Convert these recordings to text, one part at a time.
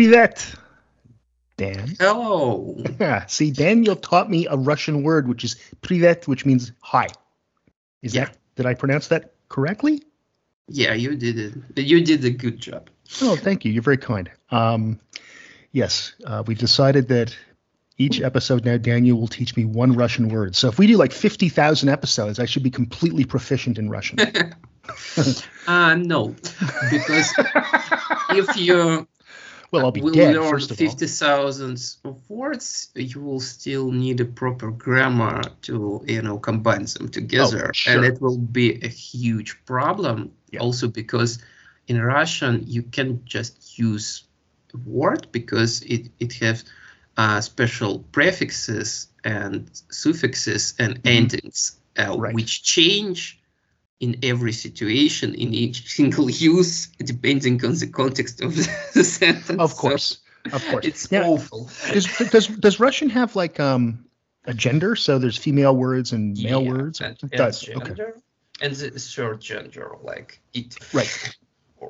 Privet, Dan. Hello. Yeah. See, Daniel taught me a Russian word, which is privet, which means hi. Is Yeah. that did I pronounce that correctly? Yeah, you did it. You did a good job. Oh, thank you. You're very kind. Um, yes, uh, we've decided that each episode now, Daniel will teach me one Russian word. So if we do like 50,000 episodes, I should be completely proficient in Russian. Uh, no, because if you well, I'll be will dead, learn first of all. 50,000 words, you will still need a proper grammar to, you know, combine them together. Oh, sure. And it will be a huge problem Yeah. also because in Russian, you can just use a word because it, it has uh, special prefixes and suffixes and endings, uh, Mm-hmm. Right. which change in every situation, in each single use, depending on the context of the sentence. Of So course. Of course. it's awful. does, does, does Russian have like um, a gender? So there's female words and male Yeah, words? And, it and does. Okay. gender, and the third gender, like it. Right.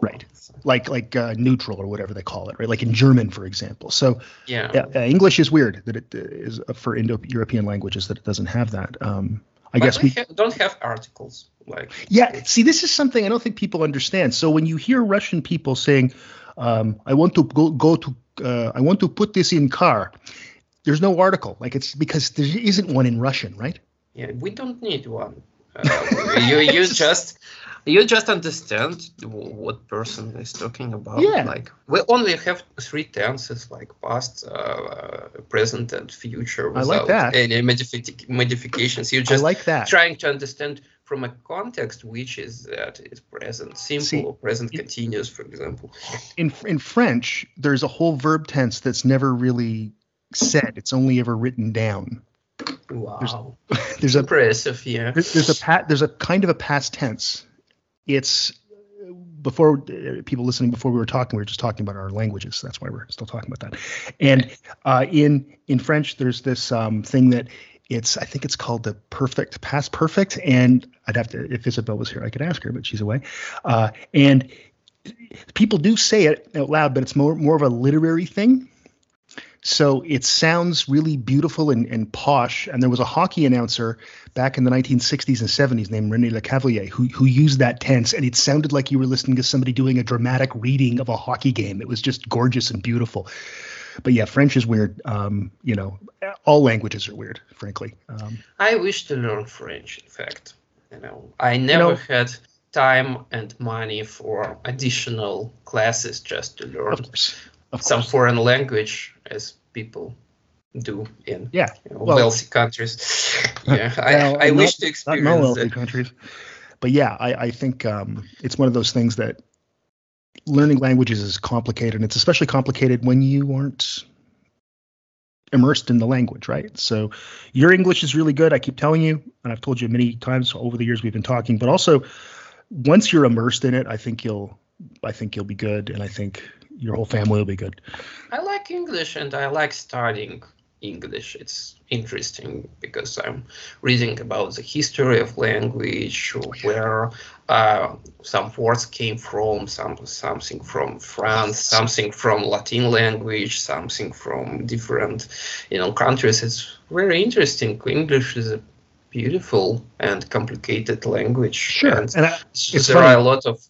Right. Like like uh, neutral or whatever they call it, right? Like in German, for example. So Yeah. yeah, uh, English is weird that it uh, uh, for Indo-European languages that it doesn't have that. Um, I But guess we we ha- don't have articles. Like Yeah, see, this is something I don't think people understand. So when you hear Russian people saying, um, "I want to go go to, uh, I want to put this in car," there's no article. Like it's because there isn't one in Russian, right? yeah, we don't need one. Uh, you you just you just understand what person is talking about. Yeah. Like we only have three tenses, like past, uh, present, and future. I like without that. Any modific- modifications. You I just like that. trying to understand from a context which is that is present simple See, or present it- continuous for example In in French, there's a whole verb tense that's never really said. It's only ever written down. wow There's a impressive yeah There's, there's a pat. There's a kind of a past tense. It's before uh, people listening. Before we were talking, we were just talking about our languages. That's why we're still talking about that. And uh, in in French, there's this um, thing that it's. I think it's called the perfect past perfect. And I'd have to if Isabel was here, I could ask her, but she's away. Uh, and people do say it out loud, but it's more more of a literary thing. So it sounds really beautiful and, and posh. And there was a hockey announcer back in the 1960s and 70s named René Lecavalier who, who used that tense. And it sounded like you were listening to somebody doing a dramatic reading of a hockey game. It was just gorgeous and beautiful. But yeah, French is weird. Um, you know, all languages are weird, frankly. Um, i wish to learn french in fact you know i never know- had time and money for additional classes just to learn of course. Of some course. foreign language as people do in Yeah. you know, Well- wealthy countries yeah Well, i, I not- wish to experience no wealthy that countries. But yeah, I, I think um, it's one of those things that learning languages is complicated. And it's especially complicated when you aren't immersed in the language, right? So your English is really good. I keep telling you, and I've told you many times over the years we've been talking, but also once you're immersed in it, I think you'll I think you'll be good and I think your whole family will be good. I like English and I like studying English. It's interesting because I'm reading about the history of language, where uh, some words came from, some something from France, something from Latin language, something from different, you know, countries. It's very interesting. English is a beautiful and complicated language. Sure. And And I, there are a lot of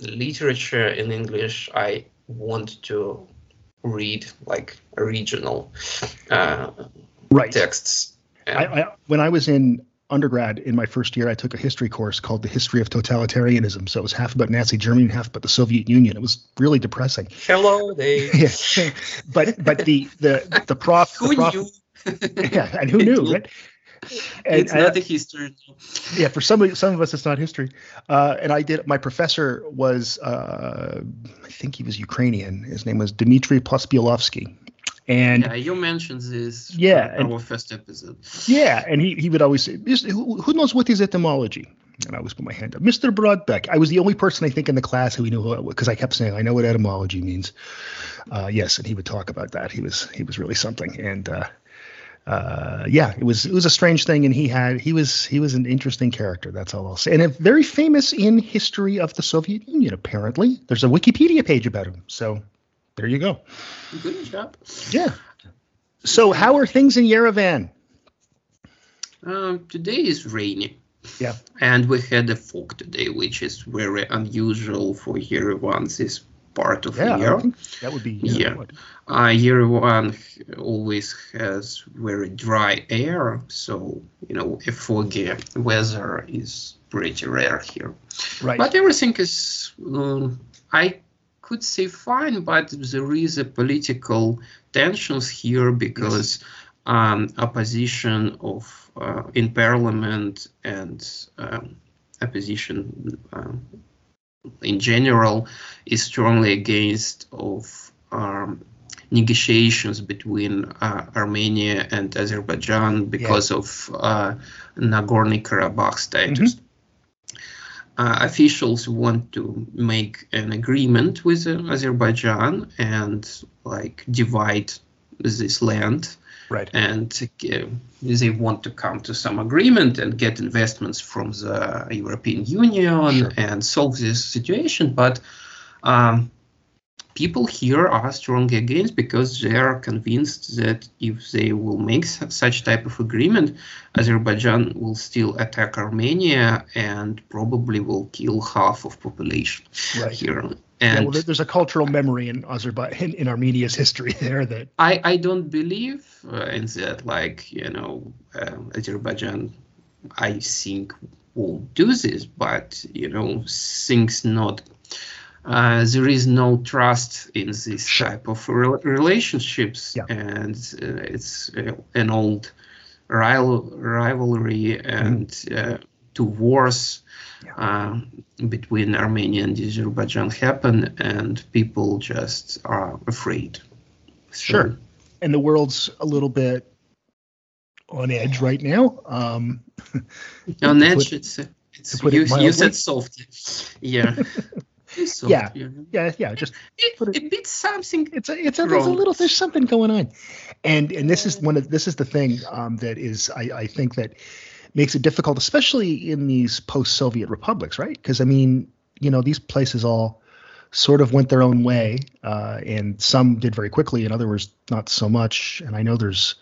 literature in English I want to read, like original uh, right. texts. And I, I, when I was in undergrad in my first year, I took a history course called the History of Totalitarianism. So it was half about Nazi Germany and half about the Soviet Union. It was really depressing. hello, they. Yeah. but but the the the prof, the Who prof knew? yeah, and who knew, right? And, it's not a history. yeah, for some of- some of us, it's not history. Uh, and I did. My professor was, uh, I think he was Ukrainian. His name was Dmitry Pospielovsky, and Yeah, you mentioned this. Yeah, in our first episode. Yeah, and he, he would always say, who, who knows what is etymology? And I always put my hand up. Mr. Broadbeck. I was the only person I think in the class who he knew because I kept saying, I know what etymology means. Uh, yes, and he would talk about that. He was he was really something. And uh, uh, yeah, it was it was a strange thing. And he had he was he was an interesting character. That's all I'll say. And a very famous in history of the Soviet Union. Apparently, there's a Wikipedia page about him. So There you go. Good job. Yeah. So, how are things in Yerevan? Um, today is rainy. Yeah. And we had a fog today, which is very unusual for Yerevan this part of Yeah, the year. That would be Yeah. what- Uh, Yerevan always has very dry air, so you know a foggy weather is pretty rare here. right. But everything is, um, I could say fine, but there is a political tensions here because um, opposition of uh, in parliament and um, opposition um, in general is strongly against of um, negotiations between uh, Armenia and Azerbaijan because of uh, Nagorno-Karabakh status. Uh, officials want to make an agreement with uh, Azerbaijan and like divide this land right. and uh, they want to come to some agreement and get investments from the European Union Sure. and solve this situation. But um, people here are strongly against because they are convinced that if they will make such type of agreement, Azerbaijan will still attack Armenia and probably will kill half of population Right. here. Yeah, And well, there's a cultural memory in Azerbaijan, in, in Armenia's history there that I, I don't believe uh, in that, like, you know, uh, Azerbaijan, I think, will do this, but, you know, things not, uh, there is no trust in this type of re- relationships, Yeah. and uh, it's uh, an old rival- rivalry and uh, two wars Yeah. uh, between Armenia and Azerbaijan happen, and people just are afraid. So- Sure. and the world's a little bit on edge right now. Um, On edge, put- it's it's it you, you said softly. Yeah. Yeah. yeah, yeah, just It, it- a bit something. it's a it's a, there's a little there's something going on, and and this is one of this is the thing um, that is I I think that makes it difficult, especially in these post-Soviet republics, right? Because I mean, you know, these places all sort of went their own way, uh, and some did very quickly, and others not so much. And I know there's,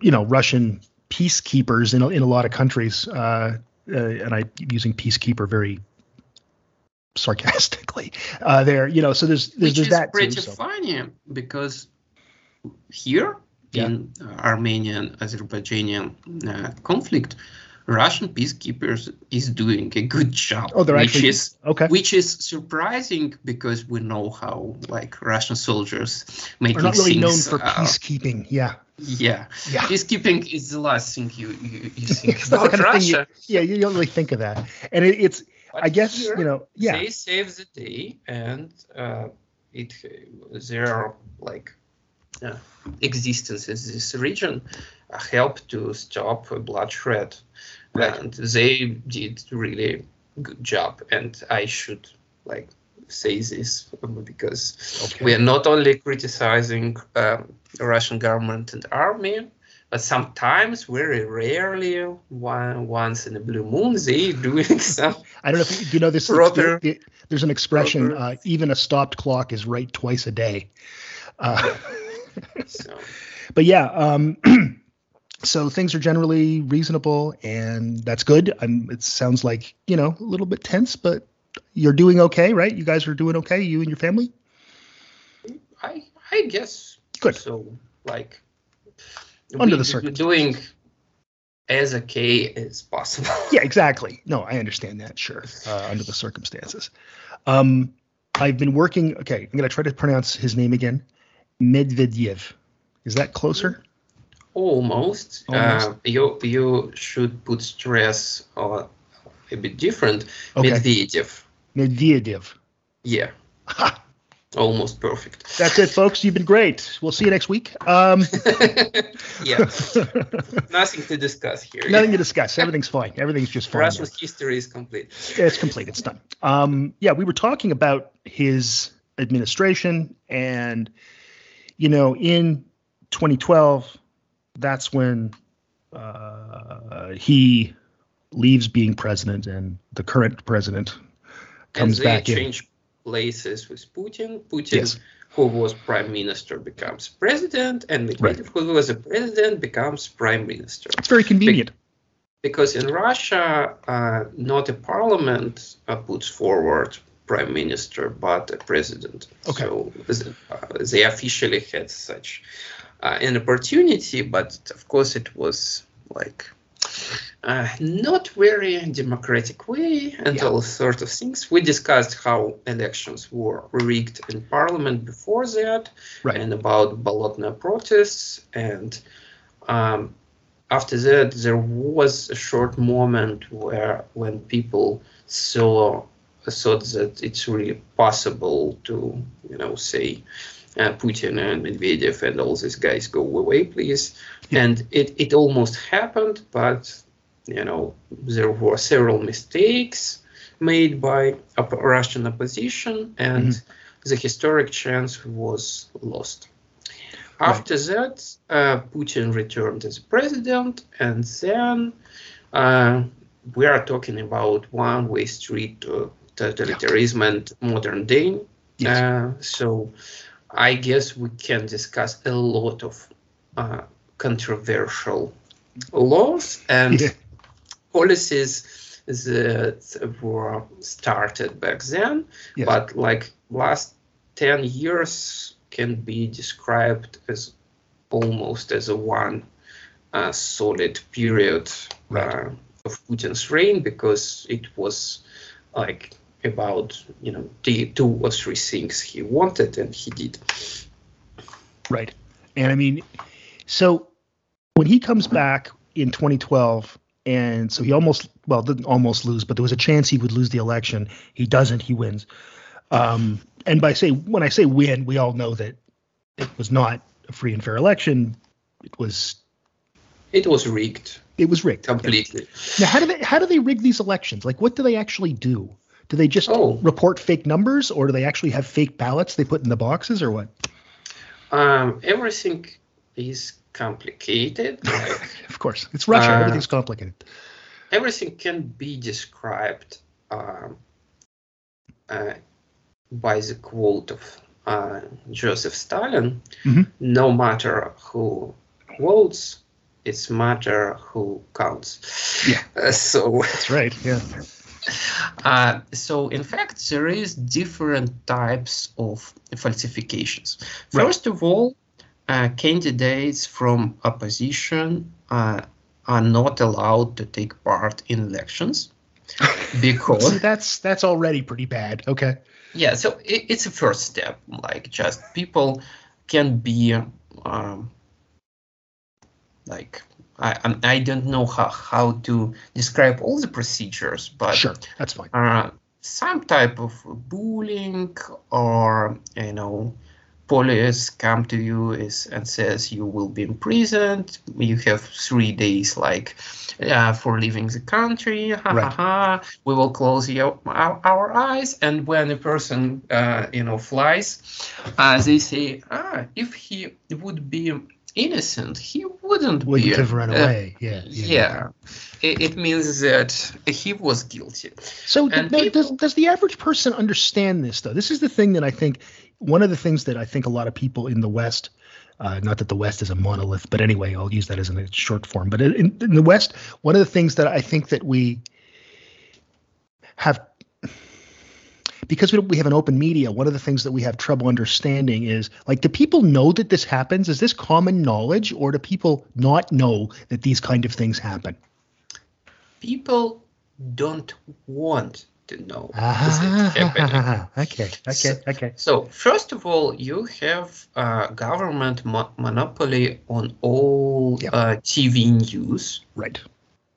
you know, Russian peacekeepers in a, in a lot of countries, uh, uh, and I'm using peacekeeper very sarcastically. Uh, there, you know, so there's there's, Which there's is that pretty too. So. funny because here Yeah. in Armenian Azerbaijani uh, conflict, Russian peacekeepers is doing a good job. Oh, they're which actually is okay. which is surprising because we know how like Russian soldiers We're not really known for uh, peacekeeping. Yeah, Yeah, yeah. peacekeeping is the last thing you you, you think It's not the about of you- Russia. Yeah, you don't really think of that, and it, it's But I guess here, you know yeah they save the day and uh, it their like uh, existence in this region uh, help to stop bloodshed Right. and they did really good job and i should like say this because Okay. we are not only criticizing um, the russian government and army but sometimes very rarely one, once in a blue moon they doing some I don't know if you, do you know this. it's the- the- there's an expression: uh, even a stopped clock is right twice a day. Uh, so but yeah, um, so things are generally reasonable, and that's good. I'm, it sounds like you know a little bit tense, but you're doing okay, right? You guys are doing okay, you and your family. I I guess Good. So like Under we- the circumstances. doing as okay as possible. Yeah, exactly. No, I understand that. Sure, uh, under the circumstances. Um, I've been working. Okay, I'm going to try to pronounce his name again. Medvedev. Is that closer? Almost. Almost. Uh, you you should put stress on a bit different. Okay. Medvedev. Medvedev. Yeah. Ha, Almost perfect. that's it, folks. You've been great. We'll see you next week. Um, yeah. Nothing to discuss here. nothing to discuss. Everything's fine. Everything's just fine. now. History is complete. it's complete. It's done. Um, yeah, we were talking about his administration, and you know, in 2012, that's when uh, he leaves being president, and the current president comes back in. Places with Putin. Putin, Yes. who was prime minister, becomes president, and Medvedev, who was a president, becomes prime minister. It's very convenient. Because in Russia, uh, not a parliament uh, puts forward prime minister, but a president. Okay. So uh, they officially had such uh, an opportunity, but of course it was like uh, not very democratic way and Yeah. all sort of things. We discussed how elections were rigged in parliament before that, Right. and about Bolotnaya protests. And um, after that, there was a short moment where when people saw thought that it's really possible to, you know, say uh, Putin and Medvedev and all these guys go away, please. And it, it almost happened, but you know there were several mistakes made by op- Russian opposition, and the historic chance was lost. After that, uh, Putin returned as president, and then uh, we are talking about one-way street to totalitarianism and modern day. Yes. Uh, so I guess we can discuss a lot of uh, controversial laws and Yeah. policies that were started back then, Yes. but like last 10 years can be described as almost as a one uh, solid period Right. uh, of Putin's reign because it was like about you know the two or three things he wanted and he did. Right. And I mean, so when he comes back in 2012, and so he almost, well, didn't almost lose, but there was a chance he would lose the election. He doesn't. He wins. Um, and by say, when I say win, we all know that it was not a free and fair election. It was, It was rigged it was rigged. completely. Now, how do they, how do they rig these elections? Like, what do they actually do? Do they just Oh. report fake numbers, or do they actually have fake ballots they put in the boxes, or what? Um, everything is complicated. Like, Of course, it's Russia. Uh, Everything's complicated. everything can be described um, uh, by the quote of uh, Joseph Stalin Mhm. no matter who votes, it's matter who counts. Yeah. So, That's right. Yeah. Uh, so in fact, there is different types of falsifications. Right. First of all, uh, candidates from opposition uh, are not allowed to take part in elections because See, that's that's already pretty bad. Okay. yeah so it, it's a first step like just people can be um, like I, I'm- don't know how, how to describe all the procedures but Sure, that's fine. uh, some type of bullying or you know police come to you is, and says you will be imprisoned you have three days like uh, for leaving the country ha, ha, Right. ha. we will close your, our, our eyes and when a person uh, you know flies uh, they say ah if he would be innocent he wouldn't Wouldn't be have run uh, away. Yeah. yeah, It, it means that he was guilty So th- now, does does the average person understand this though? This is the thing that I think one of the things that I think a lot of people in the West, uh, not that the West is a monolith, but anyway, I'll use that as a short form. But in, in the West, one of the things that I think that we have because we, we have an open media, one of the things that we have trouble understanding is like, do people know that this happens? Is this common knowledge, or do people not know that these kind of things happen? people don't want to know this is happening. Ah, okay, okay, So- okay. So first of all, you have uh, government mo- monopoly on all Yep. uh, TV news, Right.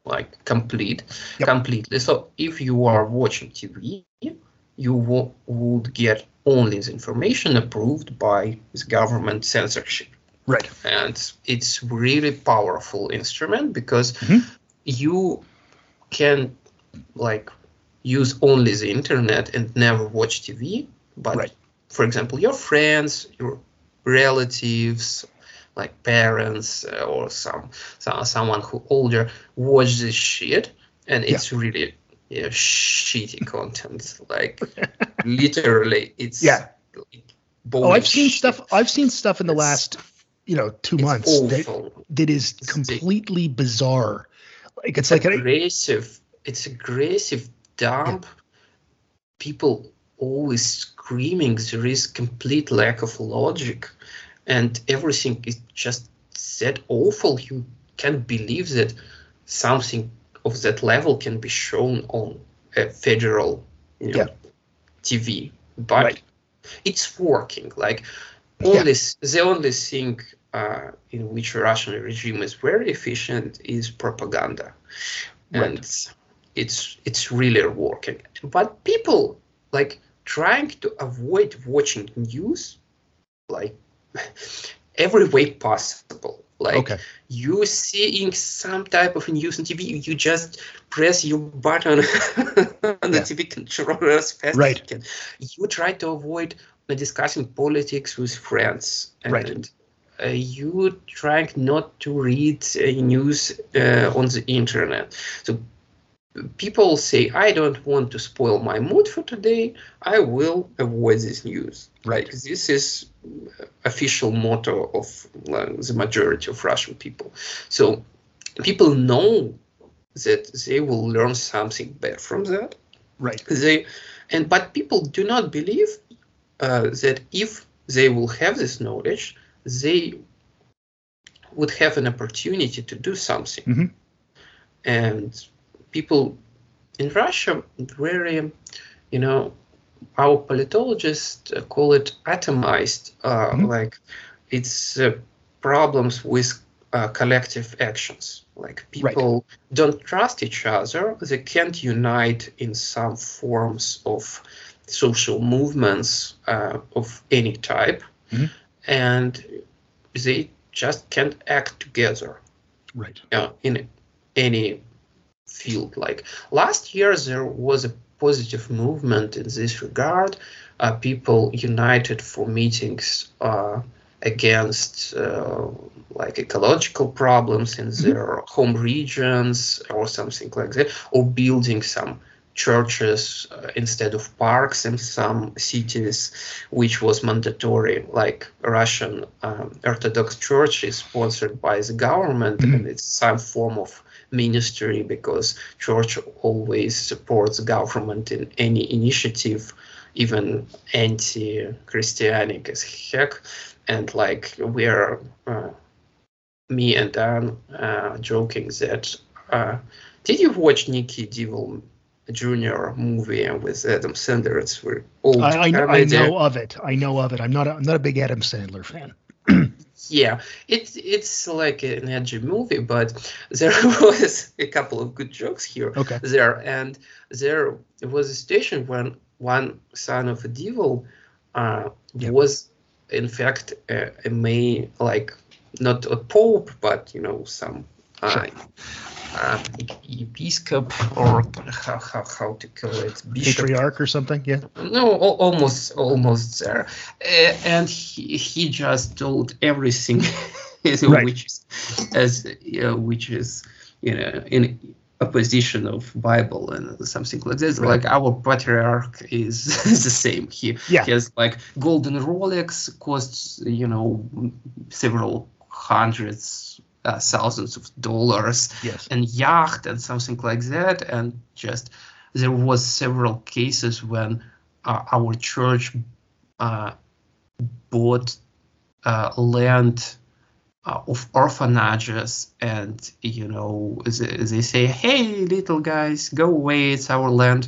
like complete, Yep. completely. So if you are watching TV, you wo- would get only the information approved by the government censorship. Right. and it's really powerful instrument because Mhm. you can like use only the internet and never watch TV. But Right. for example, your friends, your relatives, like parents uh, or some, some someone who older watch this shit, and it's really you know, shitty content. Like literally, it's Yeah. Oh, boring Oh, I've seen shit. stuff. I've seen stuff in the It's- last, you know, two months that, that is It's completely bizarre. Like it's like an, aggressive. It's aggressive dump. People always screaming. There is complete lack of logic, and everything is just that awful. You can't believe that something of that level can be shown on a federal, you know, Yeah. TV. But Right. it's working. Like Yeah. only s- the only thing uh, in which Russian regime is very efficient is propaganda, Right. and it's it's really working. But people like trying to avoid watching news, like every way possible. Like okay. you seeing some type of news on TV, you just press your button on the Yeah. TV controller as fast Right. as you can. You try to avoid discussing politics with friends, and Right. uh, you trying not to read uh, news uh, on the internet. So people say, I don't want to spoil my mood for today. I will avoid this news. Right. This is official motto of uh, the majority of Russian people. So people know that they will learn something bad from that. Right. They and but people do not believe uh, that if they will have this knowledge, they would have an opportunity to do something. Mhm. And people in Russia very, you know, our politologists call it atomized, uh, Mhm. like it's uh, problems with uh, collective actions. Like Right. people don't trust each other, they can't unite in some forms of social movements uh, of any type, Mhm. and they just can't act together Right. uh, in any field. Like last year, there was a positive movement in this regard. Uh, people united for meetings uh, against uh, like ecological problems in their home regions or something like that, or building some churches uh, instead of parks in some cities, which was mandatory. Like Russian um, Orthodox Church is sponsored by the government, Mhm. and it's some form of ministry because church always supports government in any initiative, even anti-Christianic as heck. And like we're uh, me and Dan uh, joking that uh, did you watch Nicky Devil Jr. movie with Adam Sandler? It's very old I, I, know, I know of it. I know of it. I'm not. A, I'm not a big Adam Sandler fan. Yeah, it's it's like an edgy movie, but there was a couple of good jokes here Okay. there, and there was a station when one son of a devil uh, Yep. was in fact a, a may like not a pope, but you know some uh, Sure. uh, episcop or how, how how to call it bishop Patriarch or something. Yeah. no, al- almost, almost there. Uh, and he, he just told everything, Right. which is as know, which is you know in opposition of Bible and something like this. Right. Like our patriarch is the same. He, Yeah. he has like golden Rolex costs you know several hundreds. Uh, thousands of dollars Yes. and yacht and something like that. And just there was several cases when uh, our church uh, bought uh, land uh, of orphanages and you know they, they say hey little guys go away it's our land.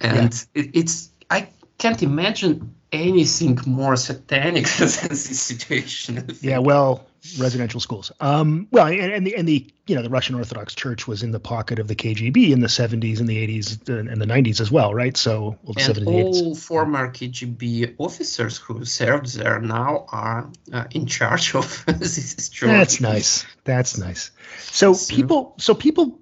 And it, it's i can't imagine anything more satanic than this situation Yeah. Well, residential schools. Um. Well, and, and the and the you know the Russian Orthodox Church was in the pocket of the KGB in the 70s and the 80s and the 90s as well, right? So well, the And 70s and 80s. all former KGB officers who served there now are uh, in charge of this church. That's nice. That's nice. So So- people, so people,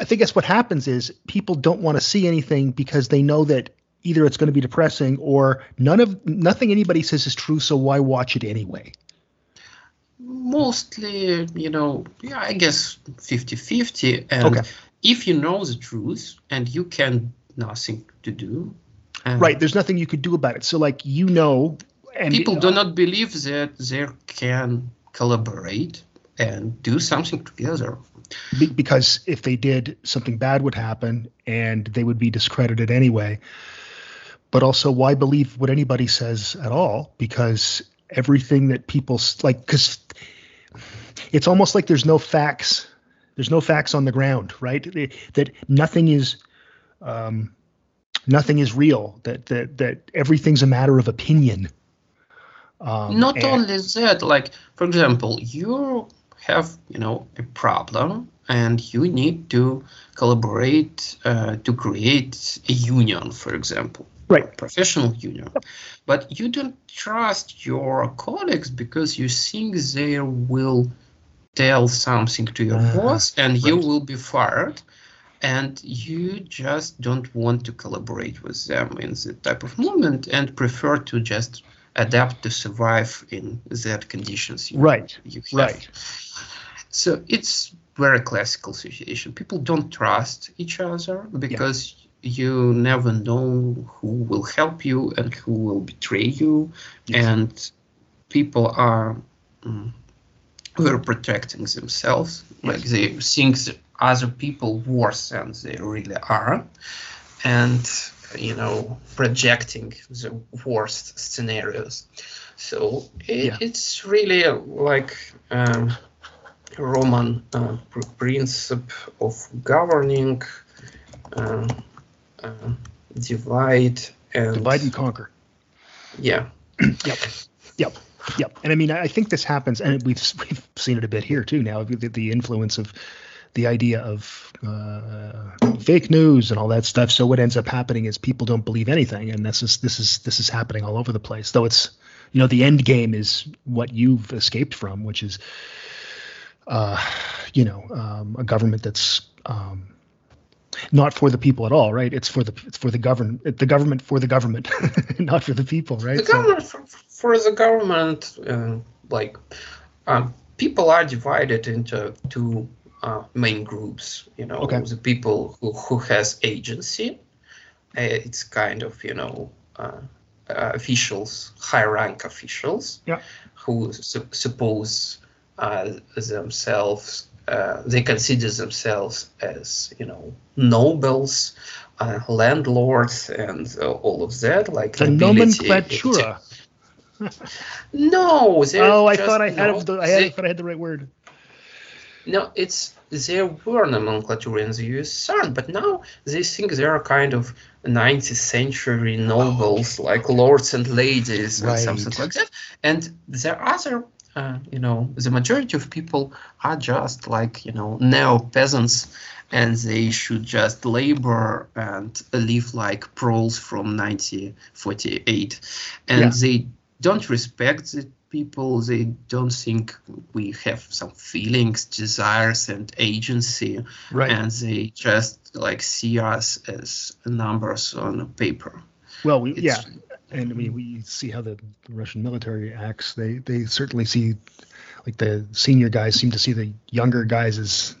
I think that's what happens is people don't want to see anything because they know that either it's going to be depressing or none of nothing anybody says is true. So why watch it anyway? Mostly, you know, yeah, I guess 50 50. And Okay. if you know the truth and you can nothing to do. right. There's nothing you could do about it. So like you know, and people do not believe that they can collaborate and do something together. because if they did, something bad would happen, and they would be discredited anyway. But also, why believe what anybody says at all? Because everything that people like, because it's almost like there's no facts. There's no facts on the ground, right? That- That nothing is, um, nothing is real. That that that everything's a matter of opinion. Um, Not and- only that, like for example, you have you know a problem and you need to collaborate uh, to create a union, for example, Right. professional union. But you don't trust your colleagues because you think they will tell something to your Uh, boss and you will be fired. And you just don't want to collaborate with them in that type of moment and prefer to just adapt to survive in that conditions you, Right. you have. Right. So it's very classical situation. People don't trust each other because you never know who will help you and who will betray you, Yes. and people are mm, very protecting themselves. Like they think other people worse than they really are, and you know projecting the worst scenarios. So it, Yeah. it's really like. Um, Roman uh, pr- principle of governing, uh, uh, divide and Divide and conquer. yeah, Yep. Yep. Yep. And I mean, I think this happens, and we've we've seen it a bit here too now. The, the influence of the idea of uh, fake news and all that stuff. So what ends up happening is people don't believe anything, and this is this is this is happening all over the place. Though it's you know the end game is what you've escaped from, which is uh, you know um, a government that's um, not for the people at all, right? It's for the it's for the government, the government for the government, not for the people, right? the So- government for, for the government, uh, like um, people are divided into two uh, main groups. You know, Okay. the people who who has agency. Uh, it's kind of you know uh, uh, officials, high rank officials. Yeah. who su- suppose uh, themselves uh, they consider themselves as you know nobles uh, landlords and uh, all of that like the nobility. nomenklatura. no Oh, I just- thought I had no, the, I had they- thought I had the right word. no, it's there were nomenclature in the USSR, but now they think they are kind of 19th century nobles, like lords and ladies, and something like that. And the other, uh, you know, the majority of people are just like you know neo peasants, and they should just labor and live like proles from 1948, and Yeah. they don't respect the people they don't think we have some feelings desires and agency Right. and they just like see us as numbers on a paper well, we, yeah, and I mean, we see how the, the Russian military acts. They they certainly see, like the senior guys seem to see the younger guys as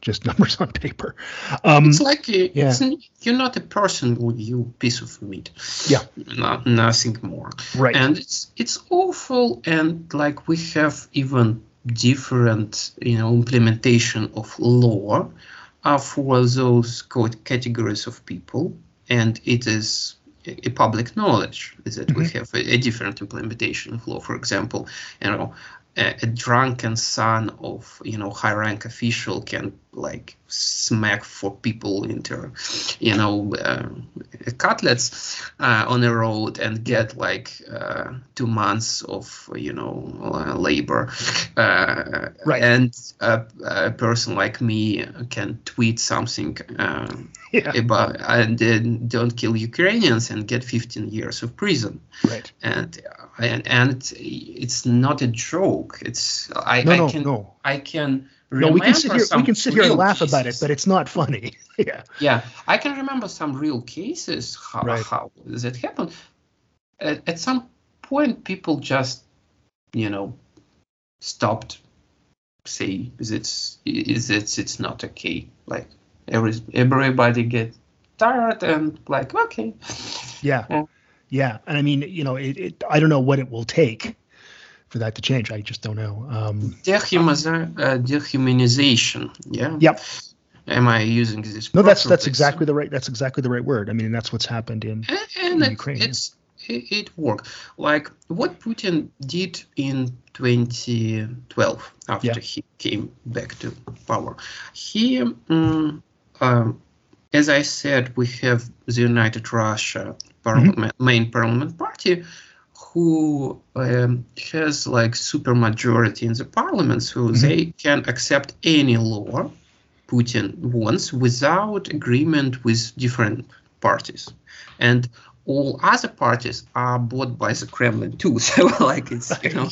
just numbers on paper. Um, it's like uh, yeah. it's, you're not a person you piece of meat Yeah. not, nothing more right. and it's it's awful and like we have even different you know implementation of law for those categories of people and it is a public knowledge is that we mm-hmm. have a, a different implementation of law for example you know a, a drunken son of you know high rank official can like smack for people into you know uh, cutlets uh, on the road and get like uh, two months of you know uh, labor uh, Right. and a, a person like me can tweet something uh, yeah. about and then don't kill Ukrainians and get 15 years of prison right. and and, and it's not a joke it's I, No, I no, can no. I can No, we can sit here. We can sit here and laugh about it, but it's not funny. yeah. Yeah, I can remember some real cases how, Right. how that happened. At, at some point, people just, you know, stopped say is it's is it's it's not okay. Like every everybody get tired and like okay. Yeah, yeah, yeah. and I mean, you know, it, it, I don't know what it will take for that to change. I just don't know. Um, Dehumaniza- uh, dehumanization. Yeah. Yep. Am I using this? no, that's that's exactly the right. That's exactly the right word. I mean, that's what's happened in. and, and in Ukraine, yeah. it's it, it worked like what putin did in 2012 after Yeah. he came back to power he um, um, as i said we have the united russia parliament main parliament party who um, has like super majority in the parliament so Mhm. they can accept any law putin wants without agreement with different parties. And all other parties are bought by the Kremlin too. So like it's you know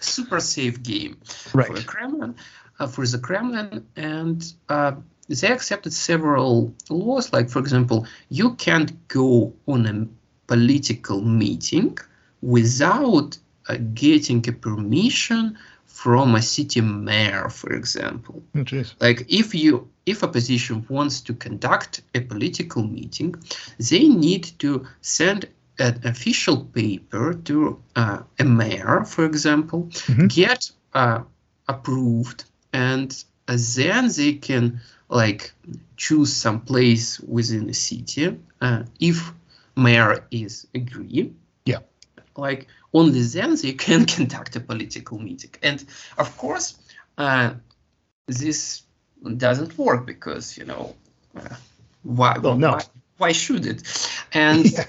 super safe game for the Kremlin, uh, for the Kremlin, and uh, they accepted several laws. Like for example, you can't go on a political meeting without uh, getting a permission from a city mayor, for example Oh, like if you if opposition wants to conduct a political meeting they need to send an official paper to uh, a mayor for example Mhm. get uh, approved and uh, then they can like choose some place within the city uh, if mayor is agree Yeah. like only then they can conduct a political meeting and of course uh, this doesn't work because you know uh, why, Well, no. why why should it and Yeah.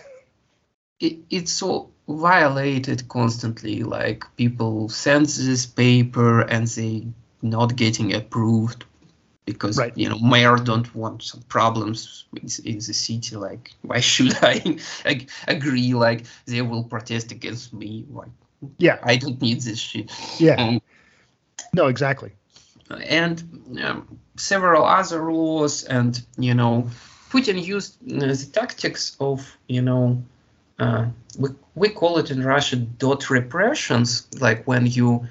it, it's so violated constantly like people send this paper and they not getting approved because Right. you know mayor don't want some problems in, in the city like why should i ag- agree like they will protest against me like Yeah. i don't need this shit Yeah. Um, No, exactly. and um, several other laws and you know putin used uh, the tactics of you know uh, we, we call it in russia dot repressions like when you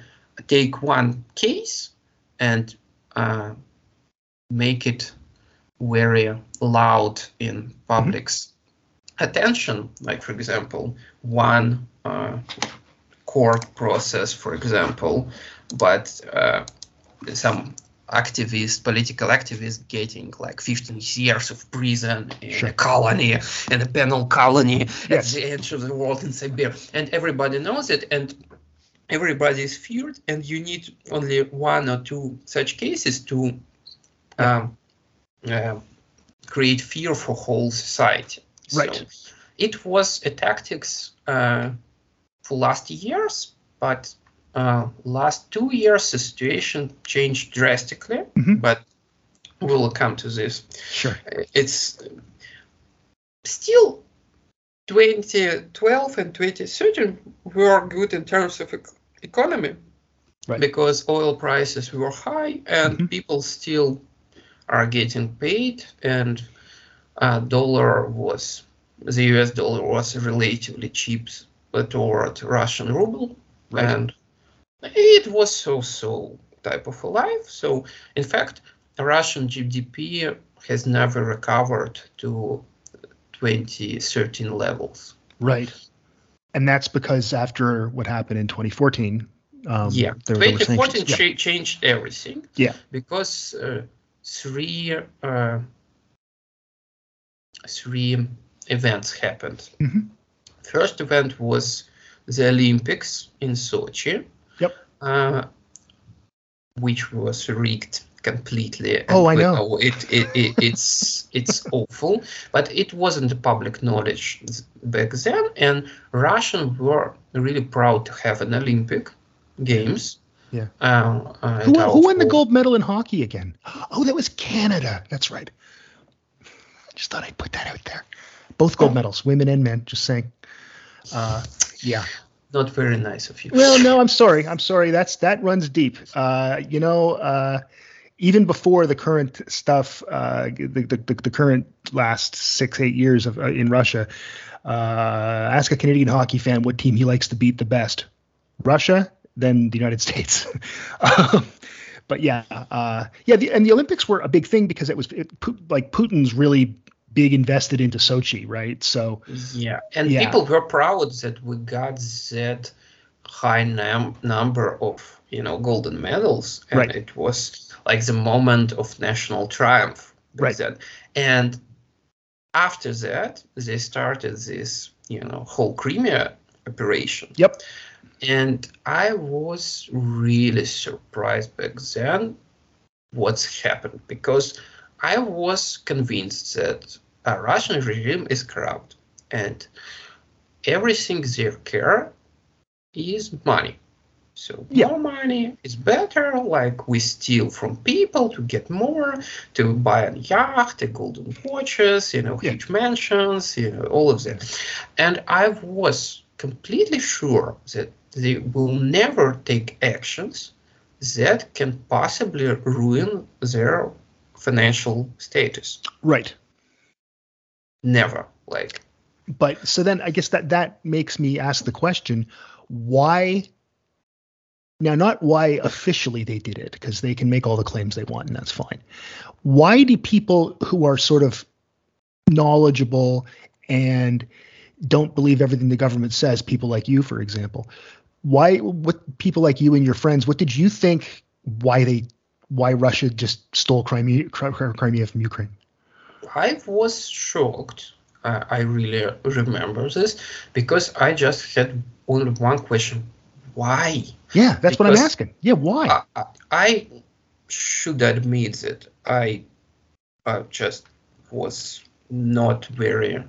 take one case and uh, make it very loud in public's attention like for example one uh, court process for example but uh, some activist, political activist, getting like 15 years of prison in Sure. a colony, in a penal colony Yes. at the edge of the world in Siberia. And everybody knows it, and everybody is feared, and you need only one or two such cases to um, uh, create fear for whole society. Right. So it was a tactics uh, for last years, but uh, last two years the situation changed drastically. Mhm. But we'll come to this. Sure. It's still 2012 and 2013 were good in terms of economy Right. because oil prices were high and Mhm. people still are getting paid and uh, dollar was the US dollar was relatively cheap toward Russian ruble Right. and it was so-so type of a life. So in fact, Russian GDP has never recovered to 2013 levels. Right. And that's because after what happened in 2014, um, yeah, there, there were 2014. Yeah. changed everything. Yeah. because uh, three uh, three events happened. Mhm. First event was the Olympics in Sochi. Yep. Uh, which was rigged completely. Oh, I know. It, it, it it's it's awful, but it wasn't public knowledge back then, and Russians were really proud to have an Olympic Games. Yeah. Uh, uh, Who, who won the gold medal in hockey again? Oh, that was Canada. That's right. Just thought I'd put that out there. Both gold Oh. medals, women and men. Just saying. Uh, yeah. Not very nice of you. Well, no, I'm sorry. I'm sorry. That's that runs deep. Uh, you know, uh, even before the current stuff, uh, the, the, the, the current last six eight years of uh, in Russia, uh, ask a Canadian hockey fan what team he likes to beat the best. Russia, then the United States. um, but yeah, uh, yeah, the, and the Olympics were a big thing because it was it, like Putin's really big invested into Sochi, right? So yeah, and Yeah. people were proud that we got that high num- number of you know golden medals, and Right. it was like the moment of national triumph. Right. then. And after that, they started this you know whole Crimea operation. Yep. And I was really surprised back then what's happened because I was convinced that a Russian regime is corrupt and everything they care is money. So Yeah. more money is better. Like we steal from people to get more, to buy a yacht, a golden watches, you know, Yeah. huge mansions, you know, all of that. And I was completely sure that they will never take actions that can possibly ruin their financial status. right. Never. Like But so then I guess that that makes me ask the question, why now not why officially they did it because they can make all the claims they want and that's fine. Why do people who are sort of knowledgeable and don't believe everything the government says, people like you for example, why what people like you and your friends, what did you think why they why Russia just stole Crimea, Crimea from Ukraine? I was shocked. Uh, I really remember this because I just had only one question: Why? Yeah, that's what I'm asking. Yeah, why? I, I- I should admit that I, I just was not very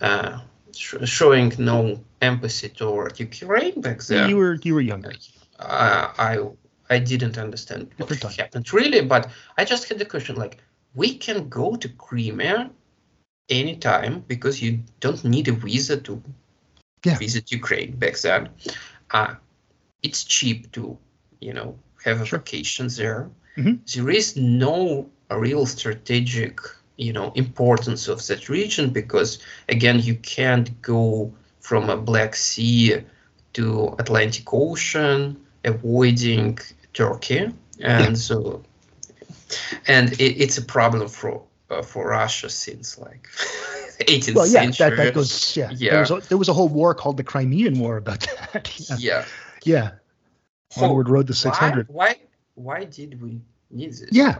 uh, sh- showing no empathy toward Ukraine back then. you were you were younger. uh, I I didn't understand what time. happened really, but I just had the question like we can go to Crimea anytime because you don't need a visa to Yeah. visit Ukraine back then. Uh, it's cheap to you know have a Sure. vacation there. Mhm. There is no real strategic you know importance of that region because again you can't go from a Black Sea to Atlantic Ocean, avoiding Turkey, and so and it, it's a problem for uh, for Russia since like 18th Well, yeah, century. that, that goes. Yeah, Yeah. There was, a, there was a whole war called the Crimean War about that. Yeah, yeah. yeah. So Onward Road to why, 600. why why did we need this? Yeah.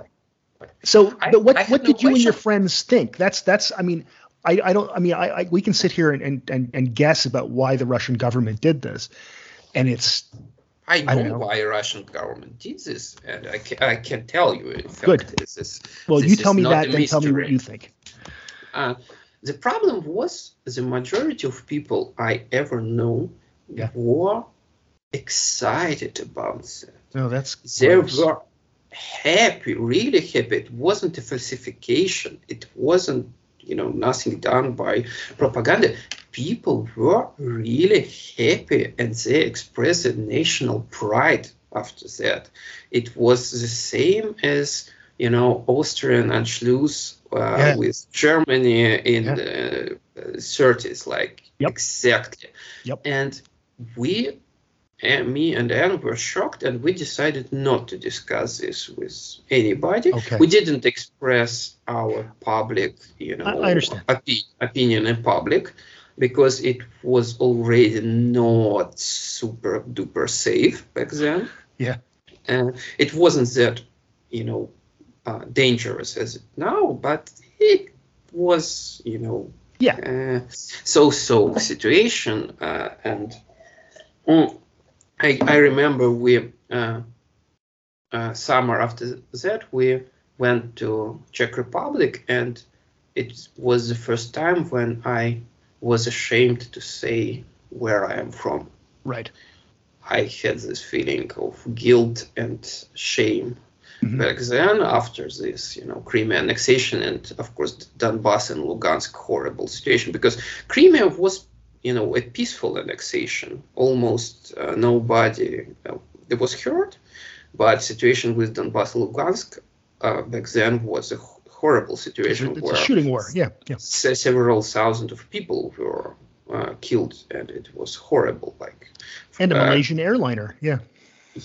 Like, So, I- but what what no did you and your friends think? That's that's. I mean, I, I don't. I mean, I, I we can sit here and, and and guess about why the Russian government did this, and it's I know, don't know. why the Russian government did this, and I can, I can tell you. In fact, Good. This is, well, This you tell me that, then tell me what you think. Uh, the problem was the majority of people I ever know Yeah. were excited about that. No, that's They gross. were happy, really happy. It wasn't a falsification. It wasn't, you know, nothing done by propaganda. People were really happy and they expressed a national pride after that. It was the same as, you know, Austrian Anschluss uh, Yeah. with Germany in Yeah. the uh, 30s, like Yep. exactly. Yep. And we and me and Anne were shocked, and we decided not to discuss this with anybody. Okay. We didn't express our public, you know, I- I opi- opinion in public because it was already not super duper safe back then. Yeah. Uh, it wasn't that, you know, uh, dangerous as it now, but it was, you know, Yeah. uh, so-so situation, uh, and mm, I, I remember we uh, uh, summer after that we went to Czech Republic, and it was the first time when I was ashamed to say where I am from. Right. I had this feeling of guilt and shame Mhm. back then after this, you know, Crimea annexation and of course Donbass and Lugansk horrible situation because Crimea was, you know, a peaceful annexation. Almost uh, nobody uh, was hurt, but situation with Donbass Lugansk uh, back then was a horrible It's, situation it's where a shooting war. Yeah. Yeah. se- several thousand of people were uh, killed and it was horrible. Like And a uh, Malaysian airliner. Yeah.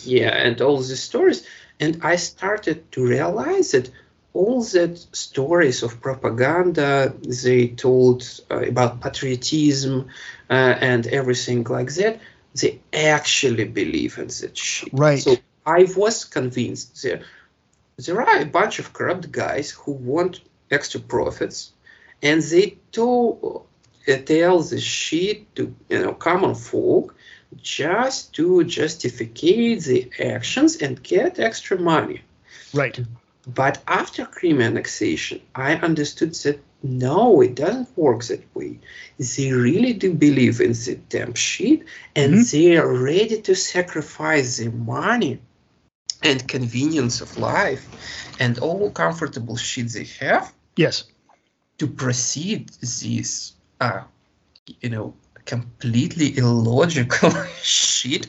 Yeah, and all the stories. And I started to realize that all that stories of propaganda they told uh, about patriotism uh, and everything like that, they actually believe in that shit. Right. So I was convinced there, there are a bunch of corrupt guys who want extra profits, and they tell, uh, tell the shit to you know common folk just to justify the actions and get extra money. Right. But after Crimea annexation, I understood that no, it doesn't work that way. They really do believe in the damn shit and Mhm. they are ready to sacrifice their money and convenience of life and all comfortable shit they have Yes. to proceed this uh you know completely illogical shit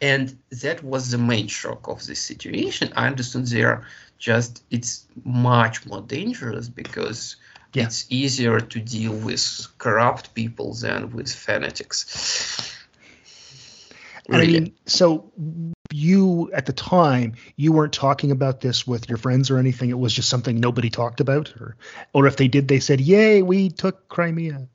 and that was the main shock of this situation i understood they are just it's much more dangerous because Yeah. it's easier to deal with corrupt people than with fanatics And I mean, so you at the time you weren't talking about this with your friends or anything. It was just something nobody talked about, or or if they did, they said, "Yay, we took Crimea."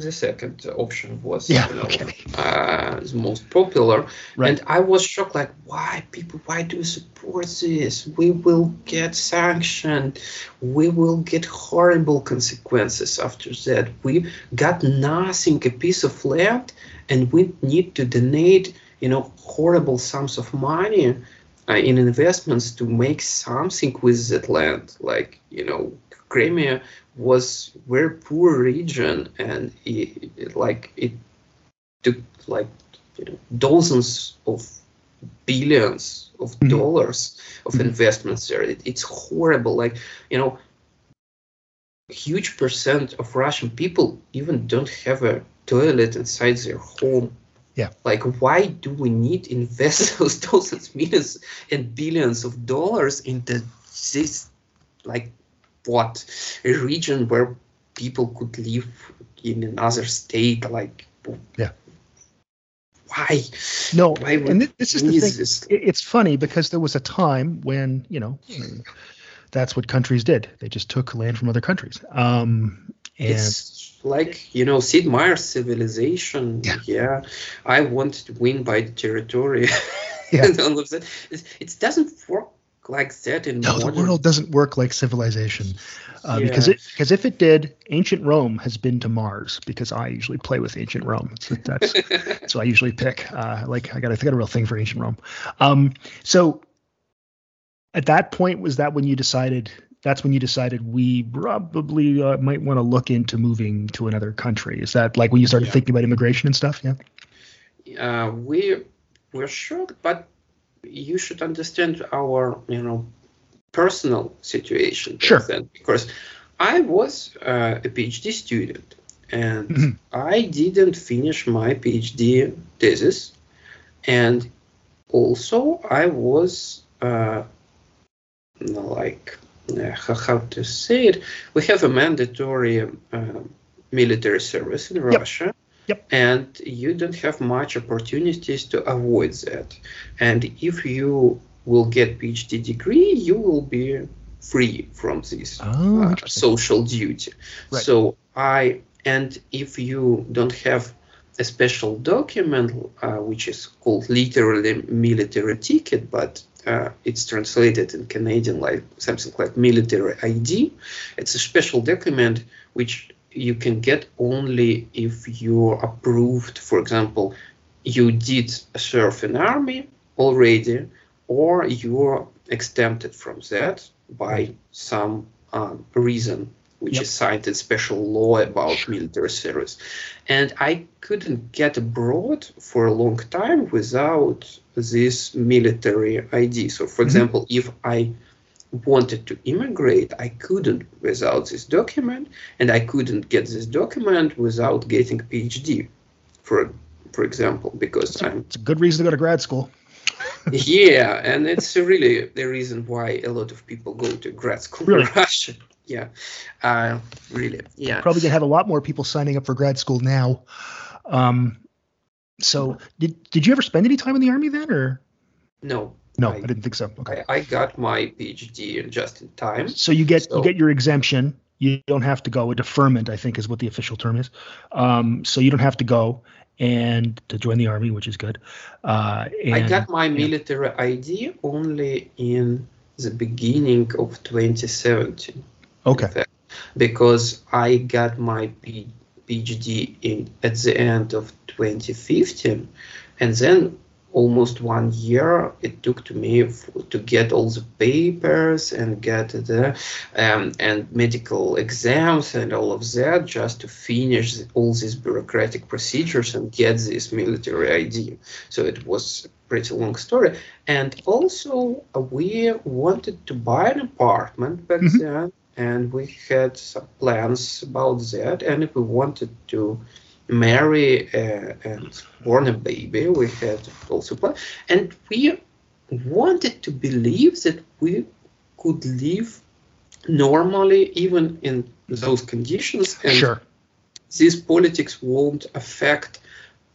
The second option was Yeah, you know, okay. uh, the most popular. Right. and i was shocked like why people why do you support this? We will get sanctioned. We will get horrible consequences after that. We got nothing a piece of land and we need to donate you know horrible sums of money uh, in investments to make something with that land. Like you know crimea was very poor region and it, it like it took like you know dozens of billions of Mhm. dollars of Mhm. investments there it, it's horrible like you know huge percent of russian people even don't have a toilet inside their home Yeah. like why do we need invest those dozens millions and billions of dollars into this like what a region where people could live in another state like Yeah. why No, why and this is the thing. this? It's funny because there was a time when you know that's what countries did. They just took land from other countries. Um, and it's like you know sid meier's civilization Yeah. i want to win by the territory Yeah. and all of that it doesn't work like that in no, the world doesn't work like civilization uh, Yeah. because it because if it did, ancient Rome has been to Mars. Because I usually play with ancient Rome. So that's so I usually pick. Uh, like I got I got a real thing for ancient Rome. Um, so at that point, was that when you decided? That's when you decided we probably uh, might want to look into moving to another country. Is that like when you started Yeah. thinking about immigration and stuff? Yeah. uh, we were shocked, but you should understand our, you know, personal situation Sure. then because I was uh, a PhD student and Mhm. I didn't finish my PhD thesis, and also I was uh, like uh, how to say it. We have a mandatory uh, military service in Russia. Yep. And you don't have much opportunities to avoid that. And if you will get PhD degree, you will be free from this Oh, uh, social duty. Right. So I and if you don't have a special document uh, which is called literally military ticket, but uh, it's translated in Canadian like something like military ID. It's a special document which you can get only if you're approved. For example, you did serve in army already, or you're exempted from that by some um, reason which Yep. is cited special law about military service. And I couldn't get abroad for a long time without this military ID. So, for Mhm. example, if I wanted to immigrate, I couldn't without this document, and I couldn't get this document without getting PhD, for for example, because I'm It's a good reason to go to grad school. yeah, and it's really the reason why a lot of people go to grad school Really? in Russia. Yeah, uh, really. Yeah. Probably gonna have a lot more people signing up for grad school now. Um, so did did you ever spend any time in the army then, or No. No, I, I didn't think so. Okay. I, I, got my PhD in just in time. So you get so, you get your exemption. You don't have to go. A deferment, I think, is what the official term is. Um, so you don't have to go and to join the army, which is good. Uh, and, I got my military yeah. ID only in the beginning of 2017. Okay. because I got my PhD in at the end of 2015, and then almost one year it took to me to get all the papers and get the um, and medical exams and all of that just to finish all these bureaucratic procedures and get this military ID. So it was a pretty long story. And also uh, we wanted to buy an apartment back mm-hmm. then and we had some plans about that and if we wanted to marry uh, and born a baby. We had also plan, and we wanted to believe that we could live normally even in those conditions. And sure. These politics won't affect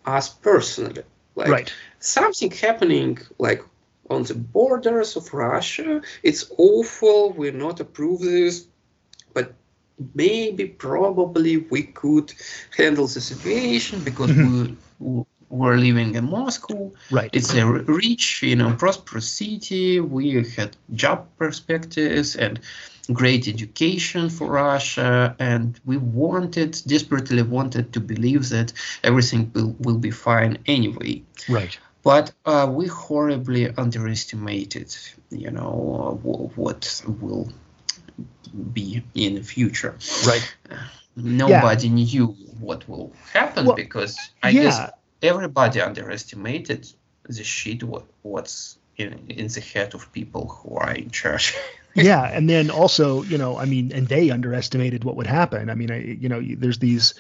us personally. Like right. something happening like on the borders of Russia, it's awful. We're not approve this, but maybe probably we could handle the situation because mm-hmm. we were living in Moscow. Right. It's a rich, you know, prosperous city. We had job perspectives and great education for Russia, and we wanted, desperately wanted to believe that everything will, will be fine anyway. Right. But uh, we horribly underestimated, you know, uh, what will be in the future. Right. nobody yeah. knew what will happen well, because I yeah. guess everybody underestimated the shit what, what's in, in the head of people who are in charge. yeah, and then also, you know, I mean, and they underestimated what would happen. I mean, I, you know, there's these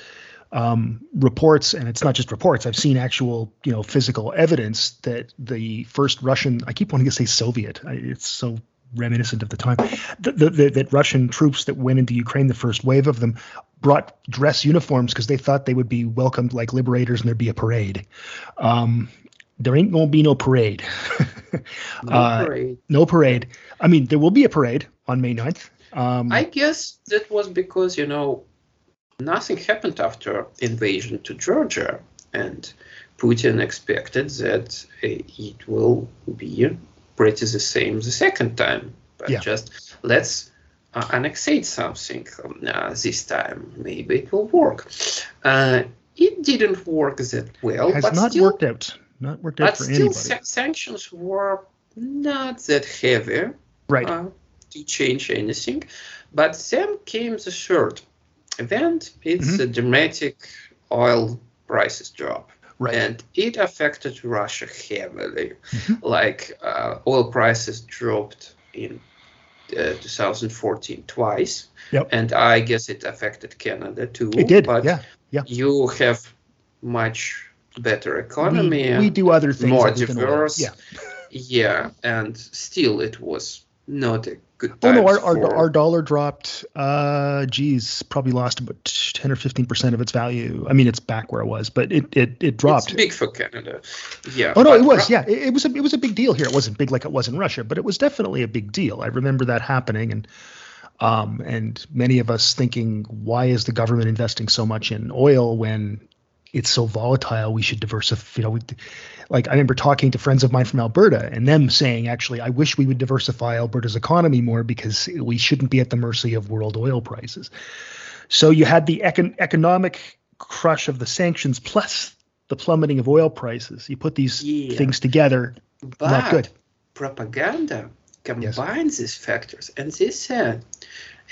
um, reports, and it's not just reports. I've seen actual, you know, physical evidence that the first Russian, I keep wanting to say Soviet. I, it's so reminiscent of the time. The, the, the, that Russian troops that went into Ukraine, the first wave of them, brought dress uniforms because they thought they would be welcomed like liberators and there'd be a parade. Um, there ain't gonna be no parade. no uh, parade. No parade. I mean, there will be a parade on May 9th. Um, I guess that was because you know nothing happened after invasion to Georgia, and Putin expected that it will be pretty the same the second time. But yeah. just let's uh, annexate something uh, this time. Maybe it will work. Uh, it didn't work that well. Has but not still, worked out. Not worked out for still anybody. Sa- sanctions were not that heavy. Right. Uh, to change anything. But then came the third event. It's mm-hmm. a dramatic oil prices drop. Right. And it affected Russia heavily. Mm-hmm. Like uh, oil prices dropped in uh, 2014 twice. Yep. And I guess it affected Canada too. It did. But yeah. Yeah. You have much better economy. We, we do other things. More diverse. Yeah. yeah. And still, it was not a good Oh no, our, our, our, dollar dropped. Uh, geez, probably lost about ten or fifteen percent of its value. I mean, it's back where it was, but it it, it dropped. It's big for Canada. Yeah. Oh no, it was. Yeah, it, it, was a it was a big deal here. It wasn't big like it was in Russia, but it was definitely a big deal. I remember that happening, and um, and many of us thinking, why is the government investing so much in oil when it's so volatile? We should diversify. You know, we, like I remember talking to friends of mine from Alberta and them saying, actually, I wish we would diversify Alberta's economy more because we shouldn't be at the mercy of world oil prices. So you had the econ- economic crush of the sanctions plus the plummeting of oil prices. You put these yeah. things together, but not good. Propaganda combines yes. these factors, and they said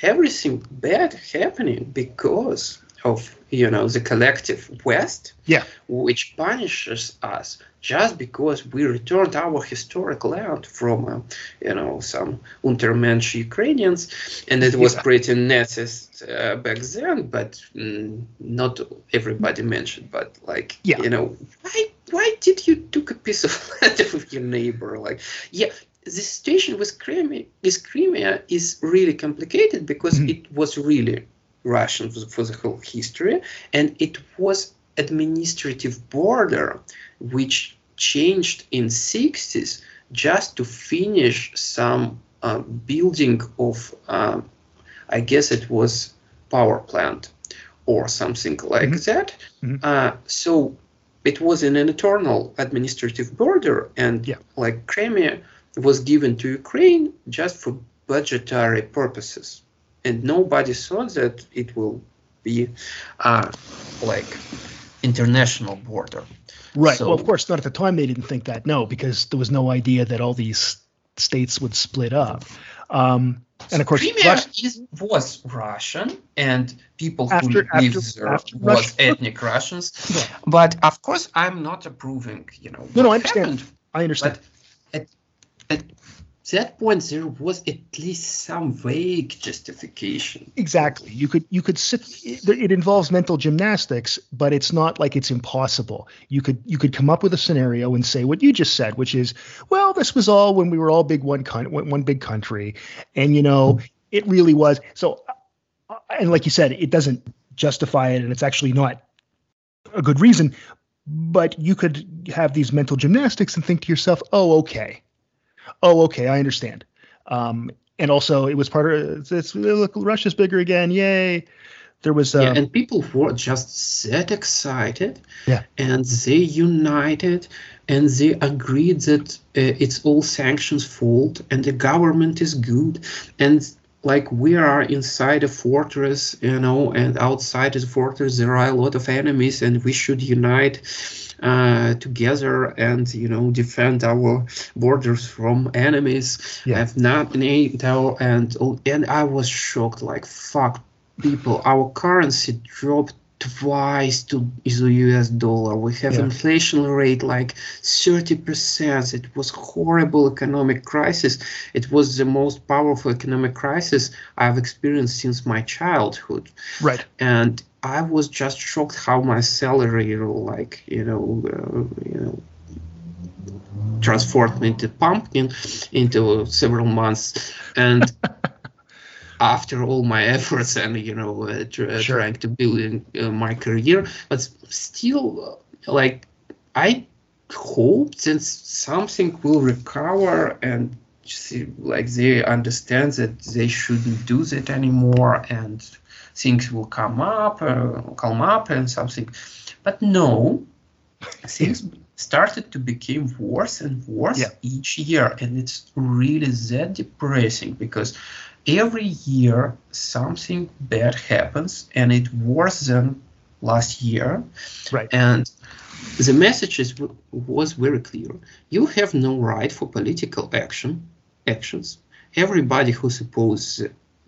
everything bad happening because of you know the collective West, yeah, which punishes us just because we returned our historic land from uh, you know some Untermensch Ukrainians, and it was yeah. pretty Nazist uh, back then, but mm, not everybody mentioned. But like yeah. you know why why did you took a piece of land of your neighbor? Like yeah, the situation with Crimea, with Crimea is really complicated because mm-hmm. it was really Russian for, the whole history, and it was administrative border which changed in 60s just to finish some uh, building of, uh, I guess it was power plant or something like Mhm. that. Mhm. Uh, so it was an eternal administrative border, and Yeah. like Crimea was given to Ukraine just for budgetary purposes, and nobody thought that it will be uh, like international border. Right. So- well, of course, not at the time they didn't think that. No, because there was no idea that all these states would split up. Um, and of course, Crimea Rus- is, was Russian, and people After- who after- live there after was Russia- ethnic Russians. Yeah. But of course, I'm not approving. You know, No, no, I understand. happened. I understand. But at, at that point, there was at least some vague justification. exactly. You could you could sit. It, involves mental gymnastics, but it's not like it's impossible. You could you could come up with a scenario and say what you just said, which is, well, this was all when we were all big one con- one one big country, and you know it really was. So, uh, and like you said, it doesn't justify it, and it's actually not a good reason. But you could have these mental gymnastics and think to yourself, oh, okay, oh, okay, I understand. Um, and also, it was part of it's, it's look, Russia's bigger again, yay! There was uh, yeah, and people were just that excited. Yeah. And they united and they agreed that uh, it's all sanctions' fault and the government is good. And like we are inside a fortress, you know, and outside the fortress there are a lot of enemies and we should unite Uh, together and you know defend our borders from enemies. Yeah. Have not NATO and oh, and I was shocked like fuck people our currency dropped twice to the US dollar. We have Yeah. inflation rate like 30%. It was horrible economic crisis. It was the most powerful economic crisis I've experienced since my childhood right. and I was just shocked how my salary, like you know, uh, you know, transformed into pumpkin into several months, and after all my efforts and you know, uh, tr- Sure. trying to build in, uh, my career, but still, uh, like I hope that something will recover and see, like they understand that they shouldn't do that anymore and things will come up uh, come up and something but no things started to become worse and worse Yeah. each year and it's really that depressing because every year something bad happens and it worse than last year Right. and the message is, was very clear. You have no right for political action actions. Everybody who suppose,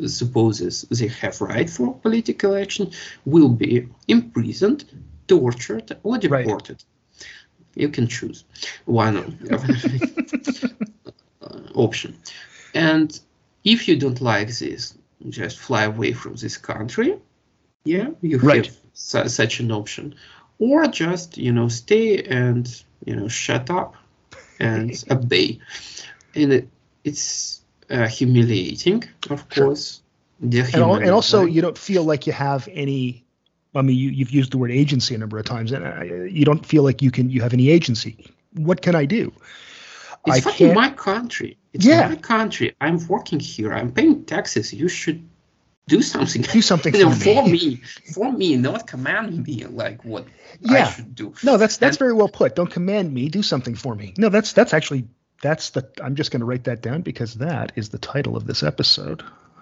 supposes they have right for political action will be imprisoned, tortured, or deported. Right. You can choose one option. And if you don't like this, just fly away from this country. Yeah, you Right. have su- such an option or just you know stay and you know shut up and obey and it, it's uh, humiliating of Sure. course And, al- and also, you don't feel like you have any. I mean, you, you've used the word agency a number of times, and uh, you don't feel like you can you have any agency. What can I do? it's I fucking my country it's Yeah. my country i'm working here i'm paying taxes you should do something Do something you know, for me for me not command me like what Yeah. i should do No, that's that's And- very well put. Don't command me. Do something for me. No, that's that's actually that's the. I'm just going to write that down because that is the title of this episode.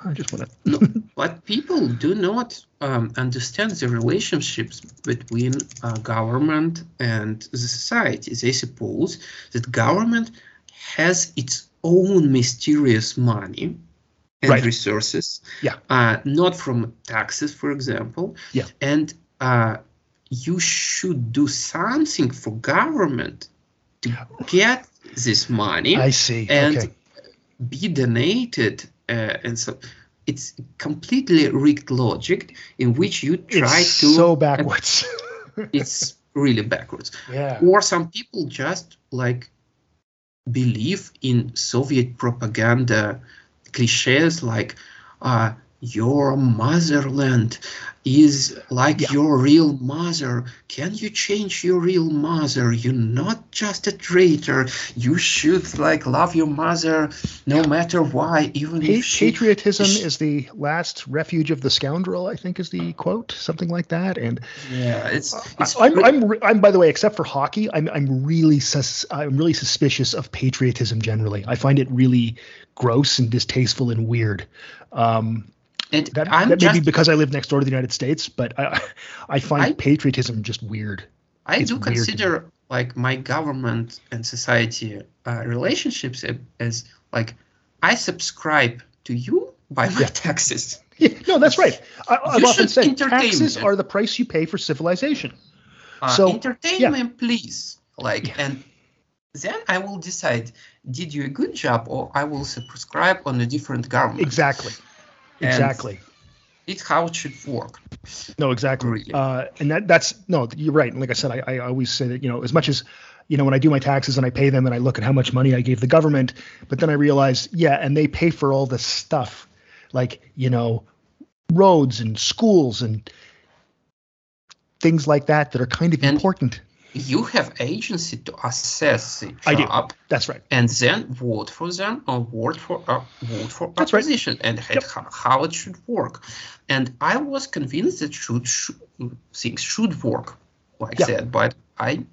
I just want to. No, but people do not um, understand the relationships between uh, government and the society. They suppose that government has its own mysterious money and Right. resources, Yeah. uh, not from taxes, for example. Yeah. And uh, you should do something for government to get this money I see. and okay. be donated uh, and so it's completely rigged logic in which you try It's to so backwards. it's really backwards yeah. or some people just like believe in soviet propaganda cliches like uh, your motherland is like Yeah. your real mother. Can you change your real mother? You're not just a traitor. You should like love your mother no matter why, even Pa- if she patriotism sh- is the last refuge of the scoundrel. I think is the quote, something like that. And Yeah, it's it's I, I'm, I'm, re- I'm, by the way, except for hockey, I'm, I'm really, sus- I'm really suspicious of patriotism generally. I find it really gross and distasteful and weird. Um, and that I'm that may just be because I live next door to the United States, but I, I find I- patriotism just weird. I it's do weird consider like my government and society uh, relationships as like I subscribe to you by my Yeah. taxes. Yeah, no, that's right. I, I've You often should said taxes are the price you pay for civilization. Uh, So, entertain yeah. please. Like, Yeah. and then I will decide: did you a good job, or I will subscribe on a different government. Exactly. Exactly. It's how it should work. No, exactly. Really. Uh, and that that's no, you're right. And like I said, I, I always say that you know as much as you know when I do my taxes and I pay them and I look at how much money I gave the government, but then I realize yeah, and they pay for all this stuff, like you know, roads and schools and things like that that are kind of And- important. You have agency to assess the I do. job That's right. and then vote for them or vote for uh, vote for That's right. and Yep. how, how it should work. And I was convinced that should, should things should work like Yeah. that, but I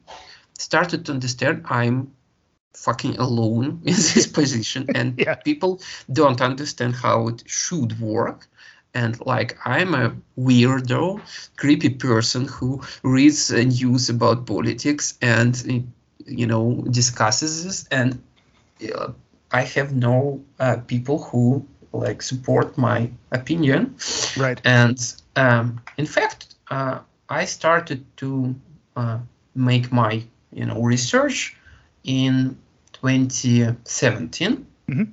started to understand I'm fucking alone in this position and Yeah. people don't understand how it should work. And like I'm a weirdo, creepy person who reads uh, news about politics and you know discusses this and uh, i have no uh, people who like support my opinion Right. and um, in fact uh, i started to uh, make my you know research in 2017 Mhm.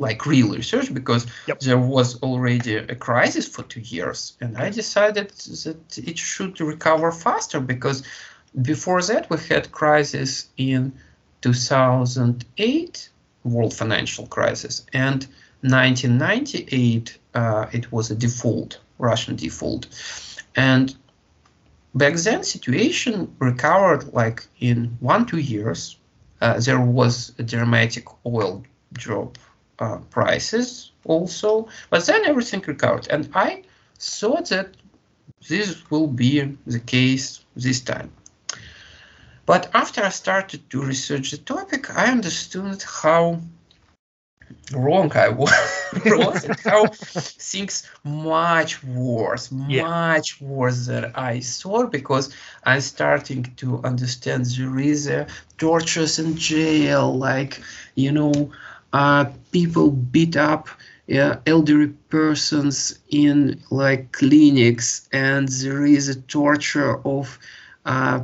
Like real research because Yep. there was already a crisis for two years. And i decided that it should recover faster because before that we had crisis in 2008 world financial crisis and 1998 uh, it was a default russian default. And back then situation recovered like in one two years. Uh, there was a dramatic oil drop uh, prices also but then everything recovered and i thought that this will be the case this time but after i started to research the topic i understood how wrong i was, and how things much worse Yeah. much worse than i thought because i'm starting to understand there is a tortures in jail like you know people beat up uh, elderly persons in like clinics and there is a torture of uh,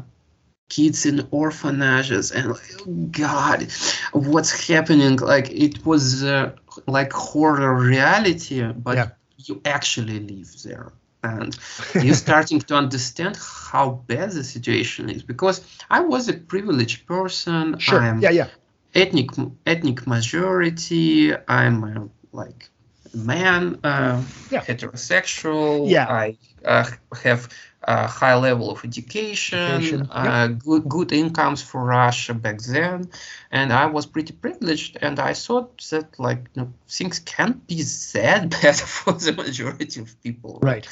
kids in orphanages and like, god what's happening like it was uh, like horror reality but Yeah. you actually live there and you're starting to understand how bad the situation is because i was a privileged person Sure. i'm yeah. Yeah. Ethnic ethnic majority i'm a, like man uh, Yeah. heterosexual Yeah. i uh, have a high level of education, Education, uh, good good incomes for russia back then and i was pretty privileged and i thought that like you know, things can't be that bad for the majority of people Right.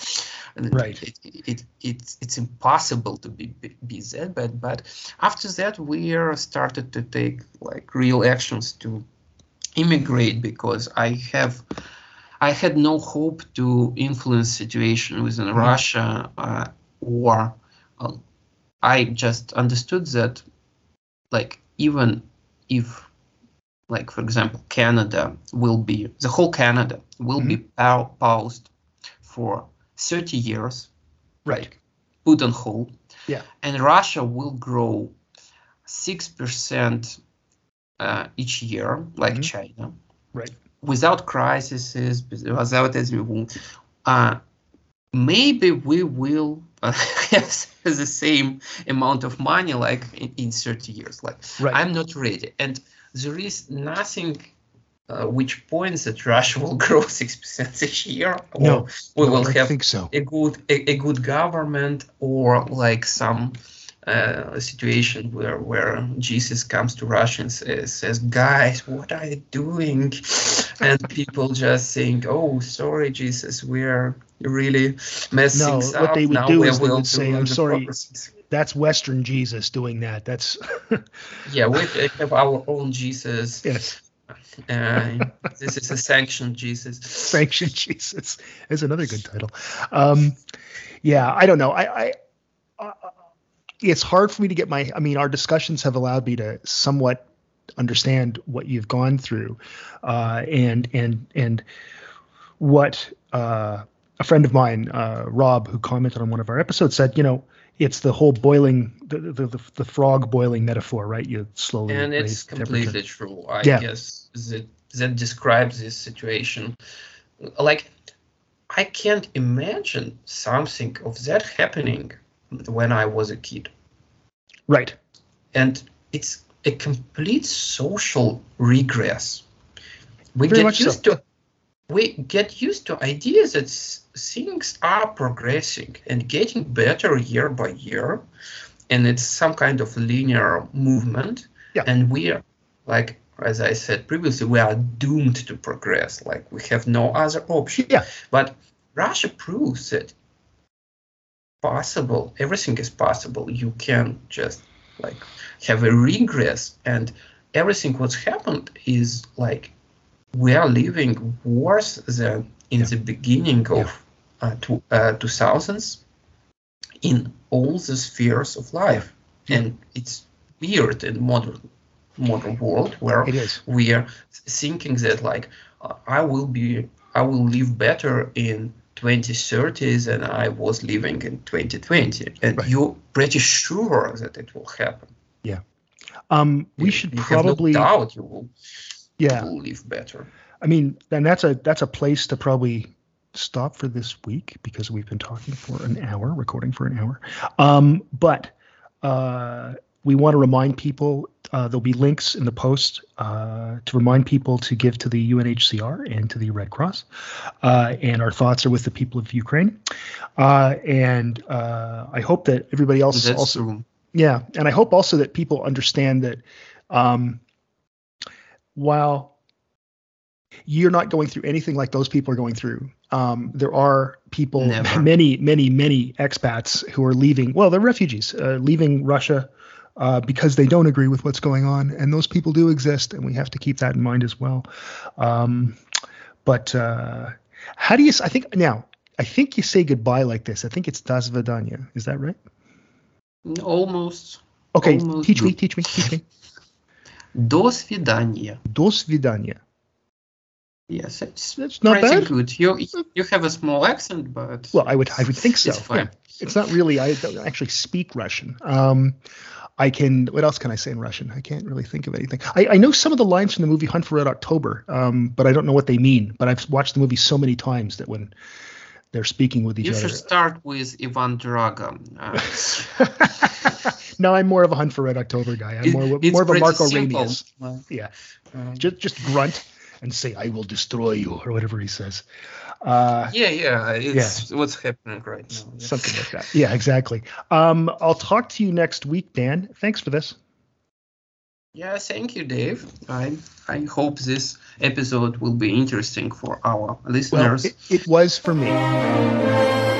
and Right. It, it, it, it's it's impossible to be, be be that bad. But after that, we started to take like real actions to immigrate because I have I had no hope to influence situation within Mhm. Russia uh, or uh, I just understood that like even if like for example Canada will be the whole Canada will be pau- paused for 30 years Right. put on hold Yeah. and Russia will grow 6% uh, each year like Mhm. China Right. Without crises, without anything, uh, maybe we will uh, have the same amount of money like in, in 30 years. Like Right. I'm not ready, and there is nothing uh, which points that Russia will grow six percent this year, or No, we No, will I have think so. a good a, a good government, or like some uh, situation where where Jesus comes to Russia and says, says, "Guys, what are you doing?" And people just think, "Oh, sorry, Jesus, we're really messing No, what up. they would now do we is they would say, "I'm sorry." process." That's Western Jesus doing that. That's Yeah, we have our own Jesus. yes, Uh, this is a sanctioned Jesus. sanctioned Jesus is another good title. Um, yeah, I don't know. I, I uh, it's hard for me to get my. I mean, our discussions have allowed me to somewhat understand what you've gone through, uh, and and and what uh, a friend of mine, uh, Rob, who commented on one of our episodes, said. You know, it's the whole boiling, the the, the, the frog boiling metaphor, right? You slowly and it's completely true i Yeah. guess that that describes this situation like i can't imagine something of that happening when i was a kid right. and it's a complete social regress we Very get much so. used to we get used to ideas that things are progressing and getting better year by year and it's some kind of linear movement Yeah. and we are like as i said previously we are doomed to progress like we have no other option Yeah. but russia proves that possible everything is possible you can just like have a regress and everything what's happened is like we are living worse than in Yeah. the beginning of uh, two, uh, 2000s in all the spheres of life Yeah. and it's weird in modern modern world where we are thinking that like uh, i will be i will live better in 2030s than i was living in 2020 and Right. you're pretty sure that it will happen Yeah. Um, we You- should you probably, have no doubt you will, yeah. will live better I mean, then that's a that's a place to probably stop for this week because we've been talking for an hour, recording for an hour. Um, but uh, we want to remind people uh, there'll be links in the post uh, to remind people to give to the UNHCR and to the Red Cross. Uh, and our thoughts are with the people of Ukraine. Uh, and uh, I hope that everybody else that's also true yeah, and I hope also that people understand that um, while you're not going through anything like those people are going through, um, there are people, Never. many, many, many expats who are leaving. Well, they're refugees uh, leaving Russia uh, because they don't agree with what's going on, and those people do exist, and we have to keep that in mind as well. Um, but uh, how do you? s- I think now. I think you say goodbye like this. I think it's das vidanya. Is that right? almost Okay, Almost teach me, good. teach me, teach me. до свидания До свидания. yes it's That's not pretty bad. good you you have a small accent but Well, I would, I would think so. it's fine Yeah. It's not really. I don't actually speak Russian. Um, I can. What else can I say in Russian? I can't really think of anything. I, I know some of the lines from the movie Hunt for Red October, um, but I don't know what they mean. But I've watched the movie so many times that when they're speaking with each you other. You should start with ivan drago uh, no, I'm more of a Hunt for Red October guy. I'm it- more, it's more of a Marko simple. Ramius. Yeah, uh, just just grunt and say, "I will destroy you" or whatever he says. Uh, yeah yeah it's what's happening right now yeah. something like that. Yeah, exactly. Um, I'll talk to you next week, Dan. Thanks for this. Yeah, thank you, Dave. I I hope this episode will be interesting for our Well, listeners. it, it was for me.